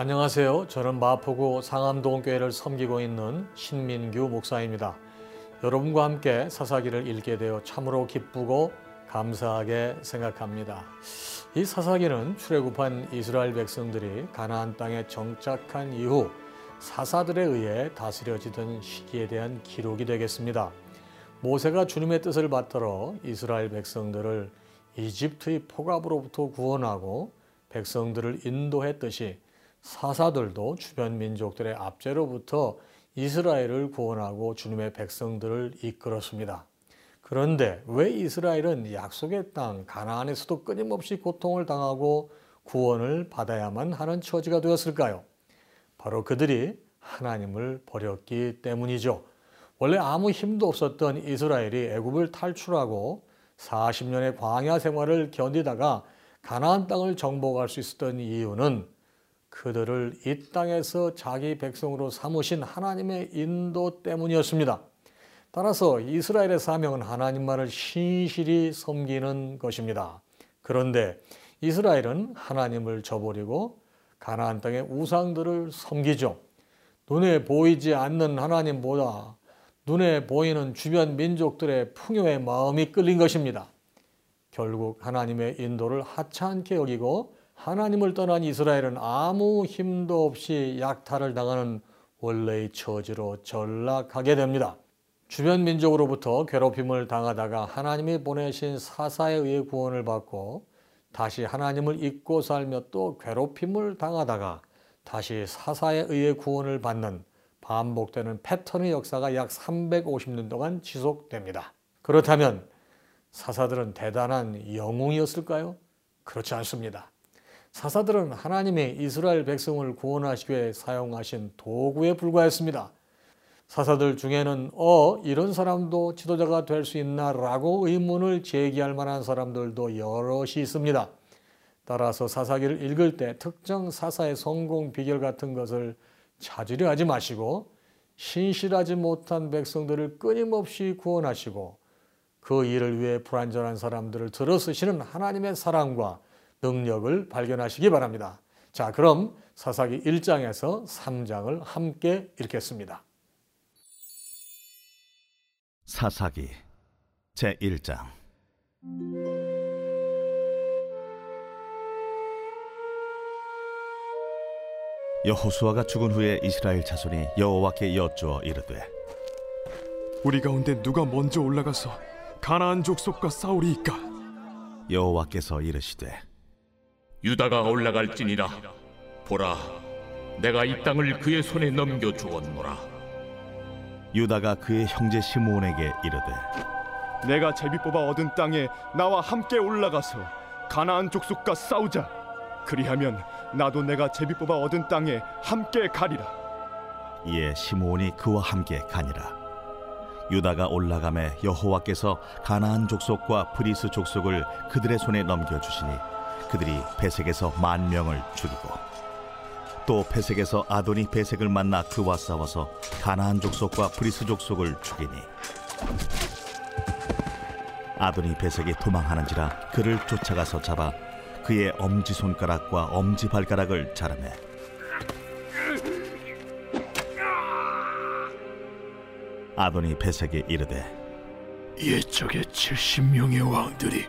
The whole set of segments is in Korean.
안녕하세요. 저는 마포구 상암동교회를 섬기고 있는 신민규 목사입니다. 여러분과 함께 사사기를 읽게 되어 참으로 기쁘고 감사하게 생각합니다. 이 사사기는 출애굽한 이스라엘 백성들이 가나안 땅에 정착한 이후 사사들에 의해 다스려지던 시기에 대한 기록이 되겠습니다. 모세가 주님의 뜻을 받들어 이스라엘 백성들을 이집트의 포갑으로부터 구원하고 백성들을 인도했듯이 사사들도 주변 민족들의 압제로부터 이스라엘을 구원하고 주님의 백성들을 이끌었습니다. 그런데 왜 이스라엘은 약속의 땅 가나안에서도 끊임없이 고통을 당하고 구원을 받아야만 하는 처지가 되었을까요? 바로 그들이 하나님을 버렸기 때문이죠. 원래 아무 힘도 없었던 이스라엘이 애굽을 탈출하고 40년의 광야 생활을 견디다가 가나안 땅을 정복할 수 있었던 이유는 그들을 이 땅에서 자기 백성으로 삼으신 하나님의 인도 때문이었습니다. 따라서 이스라엘의 사명은 하나님만을 신실히 섬기는 것입니다. 그런데 이스라엘은 하나님을 저버리고 가나안 땅의 우상들을 섬기죠. 눈에 보이지 않는 하나님보다 눈에 보이는 주변 민족들의 풍요에 마음이 끌린 것입니다. 결국 하나님의 인도를 하찮게 여기고 하나님을 떠난 이스라엘은 아무 힘도 없이 약탈을 당하는 원래의 처지로 전락하게 됩니다. 주변 민족으로부터 괴롭힘을 당하다가 하나님이 보내신 사사에 의해 구원을 받고 다시 하나님을 잊고 살며 또 괴롭힘을 당하다가 다시 사사에 의해 구원을 받는 반복되는 패턴의 역사가 약 350년 동안 지속됩니다. 그렇다면 사사들은 대단한 영웅이었을까요? 그렇지 않습니다. 사사들은 하나님의 이스라엘 백성을 구원하시기 위해 사용하신 도구에 불과했습니다. 사사들 중에는 어 이런 사람도 지도자가 될 수 있나라고 의문을 제기할 만한 사람들도 여럿이 있습니다. 따라서 사사기를 읽을 때 특정 사사의 성공 비결 같은 것을 찾으려 하지 마시고 신실하지 못한 백성들을 끊임없이 구원하시고 그 일을 위해 불완전한 사람들을 들어쓰시는 하나님의 사랑과 능력을 발견하시기 바랍니다. 자, 그럼 사사기 1장에서 3장을 함께 읽겠습니다. 사사기 제 1장 여호수아가 죽은 후에 이스라엘 자손이 여호와께 여쭈어 이르되 우리 가운데 누가 먼저 올라가서 가나안 족속과 싸우리이까 여호와께서 이르시되 유다가 올라갈지니라. 보라 내가 이 땅을 그의 손에 넘겨 주었노라. 유다가 그의 형제 시므온에게 이르되 내가 제비 뽑아 얻은 땅에 나와 함께 올라가서 가나안 족속과 싸우자. 그리하면 나도 내가 제비 뽑아 얻은 땅에 함께 가리라. 이에 시므온이 그와 함께 가니라. 유다가 올라가매 여호와께서 가나안 족속과 브리스 족속을 그들의 손에 넘겨 주시니 그들이 베섹에서 만 명을 죽이고 또 베섹에서 아도니 베섹을 만나 그와 싸워서 가나안 족속과 브리스 족속을 죽이니 아도니 베섹이 도망하는지라 그를 쫓아가서 잡아 그의 엄지 손가락과 엄지 발가락을 자르매 아도니 베섹이 이르되 옛적의 70명의 왕들이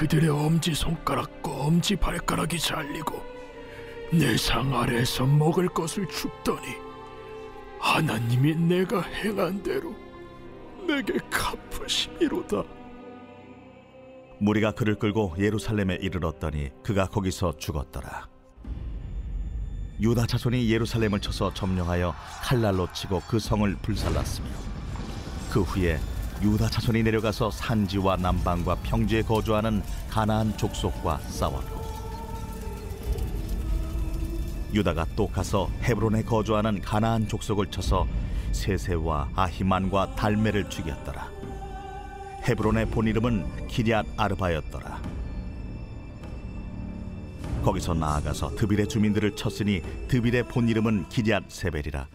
그들의 엄지 손가락과 엄지 발가락이 잘리고 내 상 아래에서 먹을 것을 줍더니 하나님이 내가 행한 대로 내게 갚으시미로다. 무리가 그를 끌고 예루살렘에 이르렀더니 그가 거기서 죽었더라. 유다 자손이 예루살렘을 쳐서 점령하여 칼날로 치고 그 성을 불살랐으며 그 후에 유다 자손이 내려가서 산지와 남방과 평지에 거주하는 가나안 족속과 싸웠고 유다가 또 가서 헤브론에 거주하는 가나안 족속을 쳐서 세세와 아히만과 달메를 죽였더라. 헤브론의 본 이름은 기리앗 아르바였더라. 거기서 나아가서 드빌의 주민들을 쳤으니 드빌의 본 이름은 기리앗 세벨이라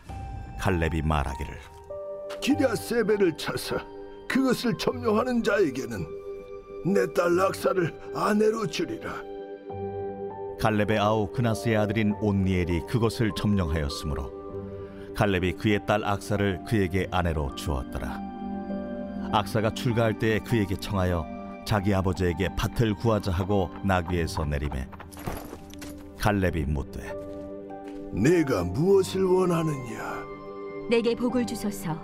갈렙이 말하기를 기랴 세벨을 쳐서 그것을 점령하는 자에게는 내 딸 락사를 아내로 주리라. 갈렙의 아우 그나스의 아들인 온니엘이 그것을 점령하였으므로 갈렙이 그의 딸 악사를 그에게 아내로 주었더라 악사가 출가할 때에 그에게 청하여 자기 아버지에게 밭을 구하자 하고 나귀에서 내림에 갈렙이 묻되 내가 무엇을 원하느냐? 내게 복을 주소서.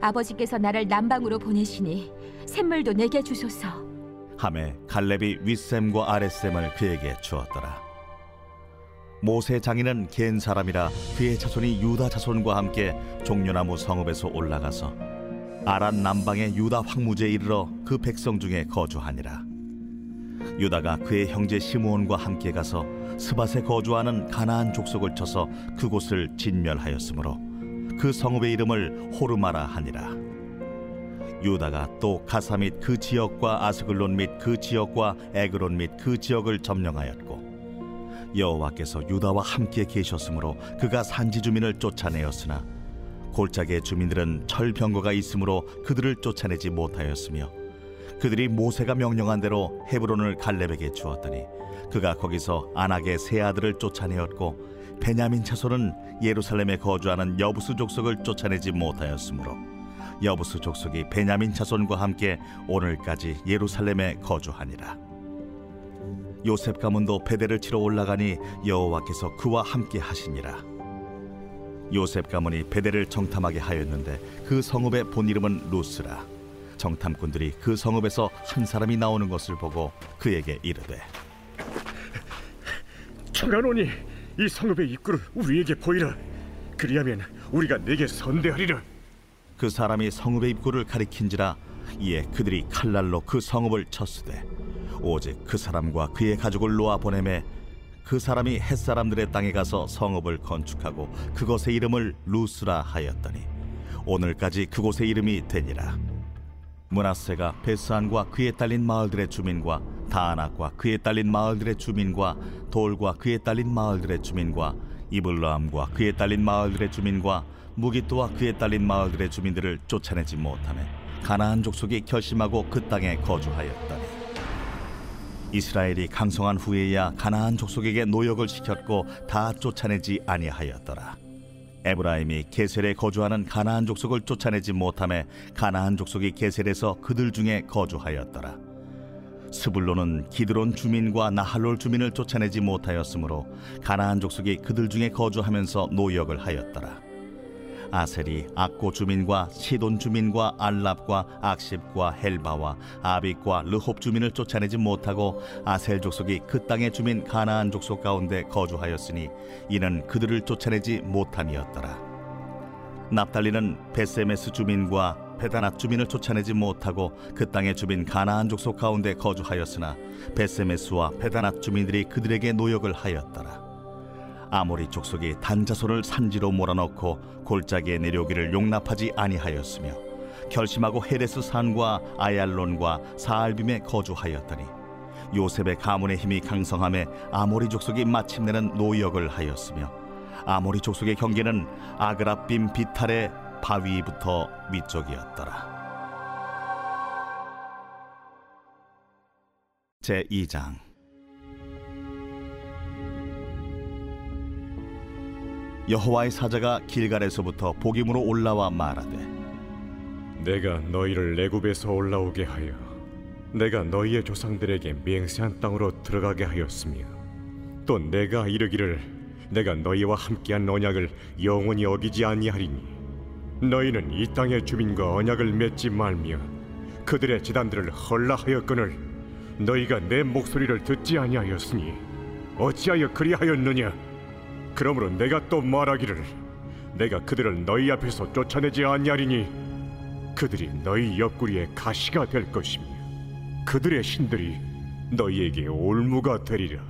아버지께서 나를 남방으로 보내시니 샘물도 내게 주소서. 함에 갈렙이 윗샘과 아랫샘을 그에게 주었더라. 모세 장인은 겐 사람이라 그의 자손이 유다 자손과 함께 종려나무 성읍에서 올라가서 아란 남방의 유다 황무지에 이르러 그 백성 중에 거주하니라. 유다가 그의 형제 시므온과 함께 가서 스밧에 거주하는 가나안 족속을 쳐서 그곳을 진멸하였으므로 그 성읍의 이름을 호르마라 하니라. 유다가 또 가사 및 그 지역과 아스글론 및 그 지역과 에그론 및 그 지역을 점령하였고 여호와께서 유다와 함께 계셨으므로 그가 산지 주민을 쫓아내었으나 골짜기의 주민들은 철병거가 있으므로 그들을 쫓아내지 못하였으며 그들이 모세가 명령한 대로 헤브론을 갈렙에게 주었더니 그가 거기서 안악의 세 아들을 쫓아내었고 베냐민 자손은 예루살렘에 거주하는 여부수 족속을 쫓아내지 못하였으므로 여부수 족속이 베냐민 자손과 함께 오늘까지 예루살렘에 거주하니라. 요셉 가문도 베델을 치러 올라가니 여호와께서 그와 함께 하시니라. 요셉 가문이 베델을 정탐하게 하였는데 그 성읍의 본 이름은 루스라. 정탐꾼들이 그 성읍에서 한 사람이 나오는 것을 보고 그에게 이르되 청하노니 이 성읍의 입구를 우리에게 보이라. 그리하면 우리가 내게 선대하리라. 그 사람이 성읍의 입구를 가리킨지라 이에 그들이 칼날로 그 성읍을 쳤으되 오직 그 사람과 그의 가족을 놓아 보내매 그 사람이 햇 사람들의 땅에 가서 성읍을 건축하고 그곳의 이름을 루스라 하였더니 오늘까지 그곳의 이름이 되니라 문하세가 베스안과 그에 딸린 마을들의 주민과 다안악과 그에 딸린 마을들의 주민과 돌과 그에 딸린 마을들의 주민과 이블라함과 그에 딸린 마을들의 주민과 무기또와 그에 딸린 마을들의 주민들을 쫓아내지 못하며 가나안 족속이 결심하고 그 땅에 거주하였더니 이스라엘이 강성한 후에야 가나안 족속에게 노역을 시켰고 다 쫓아내지 아니하였더라. 에브라임이 게셀에 거주하는 가나안 족속을 쫓아내지 못함에 가나안 족속이 게셀에서 그들 중에 거주하였더라. 스불론은 기드론 주민과 나할롤 주민을 쫓아내지 못하였으므로 가나안 족속이 그들 중에 거주하면서 노역을 하였더라. 아셀이 악고 주민과 시돈 주민과 알랍과 악십과 헬바와 아빅과 르홉 주민을 쫓아내지 못하고 아셀 족속이 그 땅의 주민 가나안 족속 가운데 거주하였으니 이는 그들을 쫓아내지 못함이었더라. 납달리는 벧세메스 주민과 벧아낫 주민을 쫓아내지 못하고 그 땅의 주민 가나안 족속 가운데 거주하였으나 벧세메스와 벧아낫 주민들이 그들에게 노역을 하였더라. 아모리 족속이 단 자손을 산지로 몰아넣고 골짜기에 내려오기를 용납하지 아니하였으며 결심하고 헤레스 산과 아얄론과 사알빔에 거주하였더니 요셉의 가문의 힘이 강성하매 아모리 족속이 마침내는 노역을 하였으며 아모리 족속의 경계는 아그라빔 비탈의 바위 부터 위쪽이었더라. 제 2장 여호와의 사자가 길갈에서부터 복임으로 올라와 말하되 내가 너희를 내굽에서 올라오게 하여 내가 너희의 조상들에게 맹세한 땅으로 들어가게 하였으며 또 내가 이르기를 내가 너희와 함께한 언약을 영원히 어기지 아니하리니 너희는 이 땅의 주민과 언약을 맺지 말며 그들의 재단들을 헐라하였거늘 너희가 내 목소리를 듣지 아니하였으니 어찌하여 그리하였느냐? 그러므로 내가 또 말하기를 내가 그들을 너희 앞에서 쫓아내지 아니하리니 그들이 너희 옆구리에 가시가 될 것이며 그들의 신들이 너희에게 올무가 되리라.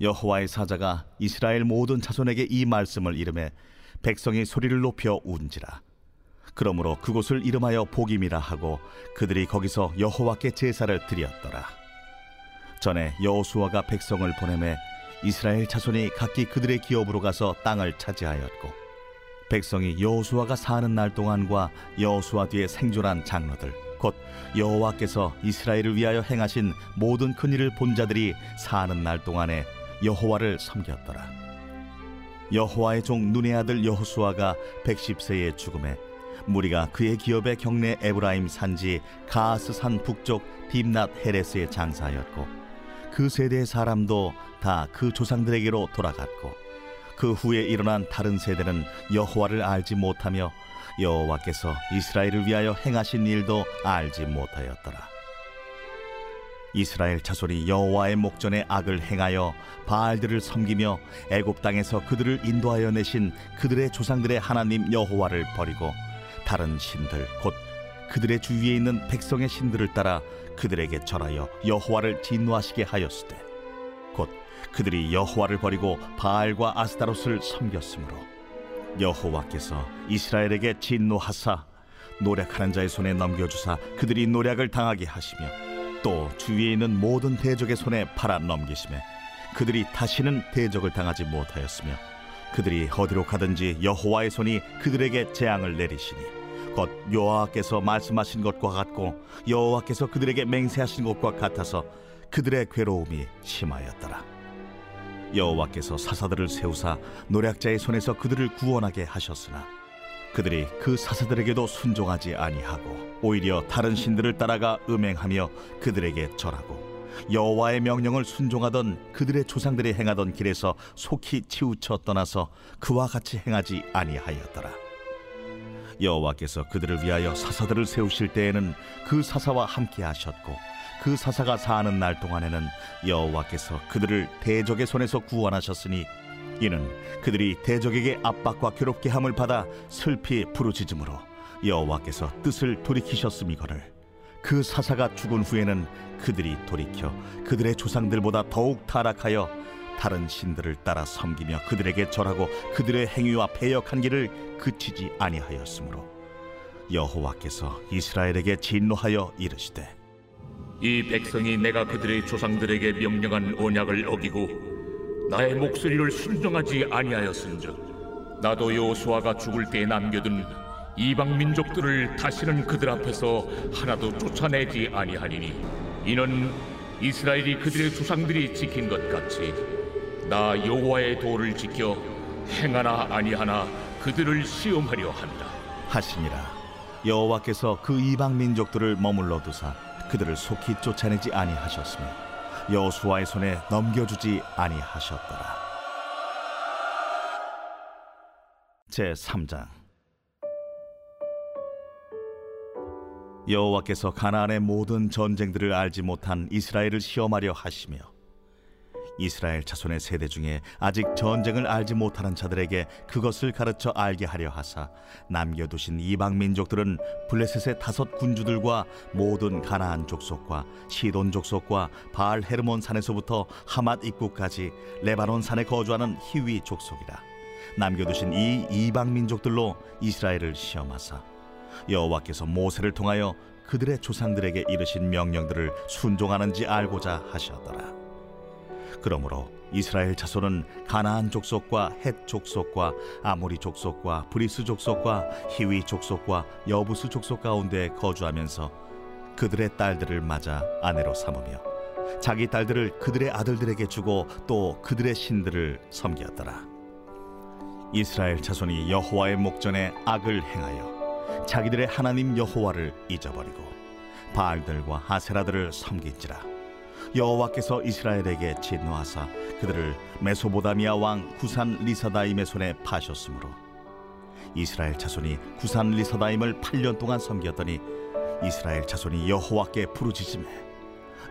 여호와의 사자가 이스라엘 모든 자손에게 이 말씀을 이름해 백성이 소리를 높여 운지라 그러므로 그곳을 이름하여 복임이라 하고 그들이 거기서 여호와께 제사를 드렸더라 전에 여호수아가 백성을 보내매 이스라엘 자손이 각기 그들의 기업으로 가서 땅을 차지하였고 백성이 여호수아가 사는 날 동안과 여호수아 뒤에 생존한 장로들 곧 여호와께서 이스라엘을 위하여 행하신 모든 큰 일을 본 자들이 사는 날 동안에 여호와를 섬겼더라. 여호와의 종 눈의 아들 여호수아가 110세의 죽음에 무리가 그의 기업의 경내 에브라임 산지 가스 산 북쪽 딥낫 헤레스의 장사였고 그 세대의 사람도 다 그 조상들에게로 돌아갔고 그 후에 일어난 다른 세대는 여호와를 알지 못하며 여호와께서 이스라엘을 위하여 행하신 일도 알지 못하였더라. 이스라엘 자손이 여호와의 목전에 악을 행하여 바알들을 섬기며 애굽 땅에서 그들을 인도하여 내신 그들의 조상들의 하나님 여호와를 버리고 다른 신들 곧 그들의 주위에 있는 백성의 신들을 따라 그들에게 절하여 여호와를 진노하시게 하였으되 곧 그들이 여호와를 버리고 바알과 아스타롯을 섬겼으므로 여호와께서 이스라엘에게 진노하사 노력하는 자의 손에 넘겨주사 그들이 노력을 당하게 하시며 또 주위에 있는 모든 대적의 손에 팔아 넘기심에 그들이 다시는 대적을 당하지 못하였으며 그들이 어디로 가든지 여호와의 손이 그들에게 재앙을 내리시니 곧 여호와께서 말씀하신 것과 같고 여호와께서 그들에게 맹세하신 것과 같아서 그들의 괴로움이 심하였더라. 여호와께서 사사들을 세우사 노략자의 손에서 그들을 구원하게 하셨으나 그들이 그 사사들에게도 순종하지 아니하고 오히려 다른 신들을 따라가 음행하며 그들에게 절하고 여호와의 명령을 순종하던 그들의 조상들이 행하던 길에서 속히 치우쳐 떠나서 그와 같이 행하지 아니하였더라. 여호와께서 그들을 위하여 사사들을 세우실 때에는 그 사사와 함께 하셨고 그 사사가 사는 날 동안에는 여호와께서 그들을 대적의 손에서 구원하셨으니 이는 그들이 대적에게 압박과 괴롭게 함을 받아 슬피 부르짖음으로 여호와께서 뜻을 돌이키셨음이거늘 그 사사가 죽은 후에는 그들이 돌이켜 그들의 조상들보다 더욱 타락하여 다른 신들을 따라 섬기며 그들에게 절하고 그들의 행위와 배역한 길을 그치지 아니하였으므로 여호와께서 이스라엘에게 진노하여 이르시되 이 백성이 내가 그들의 조상들에게 명령한 언약을 어기고 나의 목소리를 순종하지 아니하였은즉 나도 여호수아가 죽을 때에 남겨둔 이방 민족들을 다시는 그들 앞에서 하나도 쫓아내지 아니하리니 이는 이스라엘이 그들의 조상들이 지킨 것 같이 나 여호와의 도를 지켜 행하나 아니하나 그들을 시험하려 한다. 하시니라 여호와께서 그 이방 민족들을 머물러 두사 그들을 속히 쫓아내지 아니하셨으며 여호수아의 손에 넘겨주지 아니하셨더라. 제 3장. 여호와께서 가나안의 모든 전쟁들을 알지 못한 이스라엘을 시험하려 하시며 이스라엘 자손의 세대 중에 아직 전쟁을 알지 못하는 자들에게 그것을 가르쳐 알게 하려 하사 남겨두신 이방 민족들은 블레셋의 다섯 군주들과 모든 가나안 족속과 시돈 족속과 바알 헤르몬 산에서부터 하맛 입구까지 레바논 산에 거주하는 히위 족속이라 남겨두신 이 이방 민족들로 이스라엘을 시험하사 여호와께서 모세를 통하여 그들의 조상들에게 이르신 명령들을 순종하는지 알고자 하셨더라. 그러므로 이스라엘 자손은 가나안 족속과 헷 족속과 아모리 족속과 브리스 족속과 히위 족속과 여부스 족속 가운데 거주하면서 그들의 딸들을 맞아 아내로 삼으며 자기 딸들을 그들의 아들들에게 주고 또 그들의 신들을 섬겼더라. 이스라엘 자손이 여호와의 목전에 악을 행하여 자기들의 하나님 여호와를 잊어버리고 바알들과 하세라들을 섬긴지라. 여호와께서 이스라엘에게 진노하사 그들을 메소보다미아 왕 구산 리사다임의 손에 파셨으므로. 이스라엘 자손이 구산 리사다임을 8년 동안 섬겼더니 이스라엘 자손이 여호와께 부르짖음에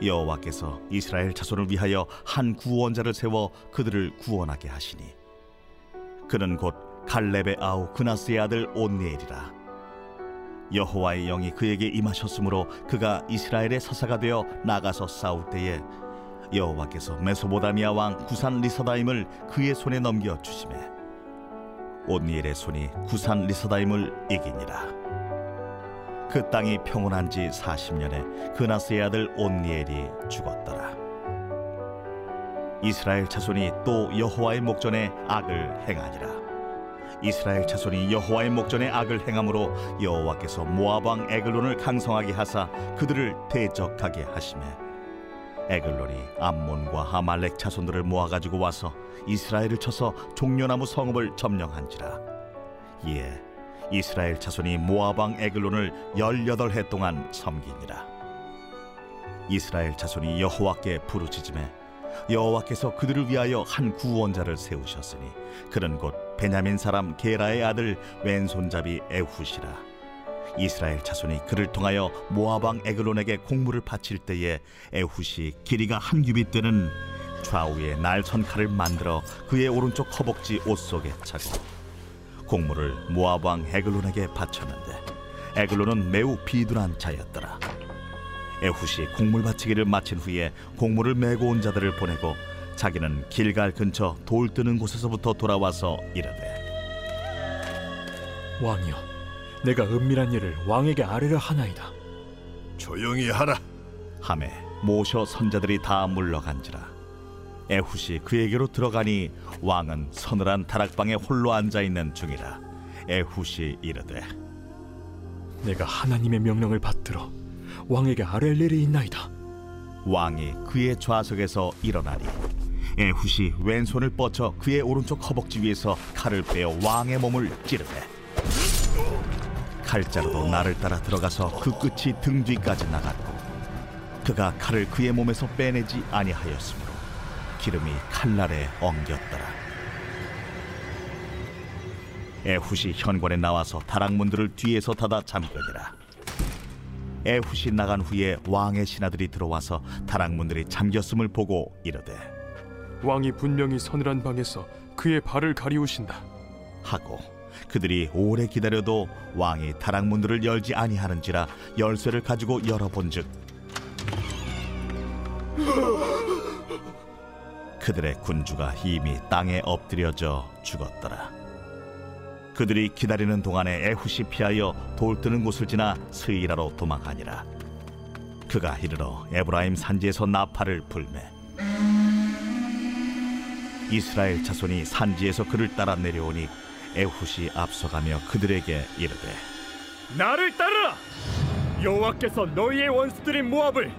여호와께서 이스라엘 자손을 위하여 한 구원자를 세워 그들을 구원하게 하시니. 그는 곧 갈렙의 아우 그나스의 아들 온니엘이라 여호와의 영이 그에게 임하셨으므로 그가 이스라엘의 사사가 되어 나가서 싸울 때에 여호와께서 메소보다미아 왕 구산 리사다임을 그의 손에 넘겨 주심에 온니엘의 손이 구산 리사다임을 이기니라. 그 땅이 평온한 지 40년에 그나스의 아들 온니엘이 죽었더라. 이스라엘 자손이 또 여호와의 목전에 악을 행하니라 이스라엘 자손이 여호와의 목전에 악을 행함으로 여호와께서 모압 왕 에글론을 강성하게 하사 그들을 대적하게 하시매 에글론이 암몬과 아말렉 자손들을 모아 가지고 와서 이스라엘을 쳐서 종려나무 성읍을 점령한지라. 이에 이스라엘 자손이 모압 왕 에글론을 열여덟 해 동안 섬기니라. 이스라엘 자손이 여호와께 부르짖음에 여호와께서 그들을 위하여 한 구원자를 세우셨으니 그는 곧 베냐민 사람 게라의 아들 왼손잡이 에훗이라. 이스라엘 자손이 그를 통하여 왕 에글론에게 공물을 바칠 때에 에훗이 길이가 한 규빗 되는 좌우에 날선 칼을 만들어 그의 오른쪽 허벅지 옷 속에 차고 공물을 왕 에글론에게 바쳤는데 에글론은 매우 비둔한 자였더라 에훗이 공물 바치기를 마친 후에 공물을 메고 온 자들을 보내고 자기는 길갈 근처 돌 뜨는 곳에서부터 돌아와서 이르되 왕이여, 내가 은밀한 일을 왕에게 아뢰려 하나이다. 조용히 하라. 함에 모셔 선자들이 다 물러간지라 에훗이 그에게로 들어가니 왕은 서늘한 다락방에 홀로 앉아 있는 중이라 에훗이 이르되 내가 하나님의 명령을 받들어 왕에게 아뢰 일이 있나이다. 왕이 그의 좌석에서 일어나니 에훗이 왼손을 뻗쳐 그의 오른쪽 허벅지 위에서 칼을 빼어 왕의 몸을 찌르되 칼자루도 나를 따라 들어가서 그 끝이 등 뒤까지 나갔고 그가 칼을 그의 몸에서 빼내지 아니하였으므로 기름이 칼날에 엉겼더라. 에훗이 현관에 나와서 다락문들을 뒤에서 닫아 잠그니라 에훗이 나간 후에 왕의 신하들이 들어와서 다락문들이 잠겼음을 보고 이르되 왕이 분명히 서늘한 방에서 그의 발을 가리우신다. 하고 그들이 오래 기다려도 왕이 다락문들을 열지 아니하는지라 열쇠를 가지고 열어본즉 그들의 군주가 이미 땅에 엎드려져 죽었더라. 그들이 기다리는 동안에 에훗이 피하여 돌 뜨는 곳을 지나 스이라로 도망하니라. 그가 이르러 에브라임 산지에서 나팔을 불매 이스라엘 자손이 산지에서 그를 따라 내려오니 에훗이 앞서가며 그들에게 이르되 나를 따르라. 여호와께서 너희의 원수들인 모압을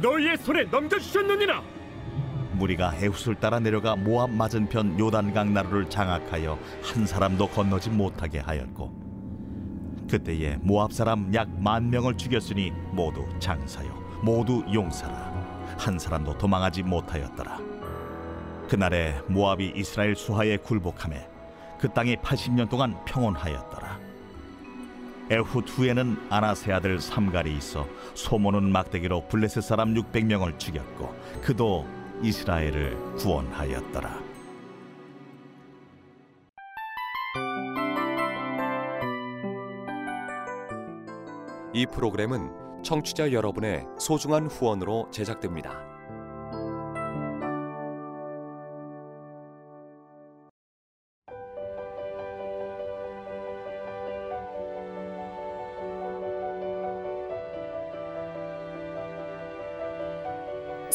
너희의 손에 넘겨주셨느니라. 무리가 에훗을 따라 내려가 모압 맞은편 요단강 나루를 장악하여 한 사람도 건너지 못하게 하였고 그때에 모압 사람 약 만 명을 죽였으니 모두 장사요 모두 용사라. 한 사람도 도망하지 못하였더라. 그날에 모압이 이스라엘 수하에 굴복함에 그 땅이 80년 동안 평온하였더라. 에훗 후에는 아나세 아들 삼갈이 있어 소모는 막대기로 블레셋 사람 600명을 죽였고 그도 이스라엘을 구원하였더라. 이 프로그램은 청취자 여러분의 소중한 후원으로 제작됩니다.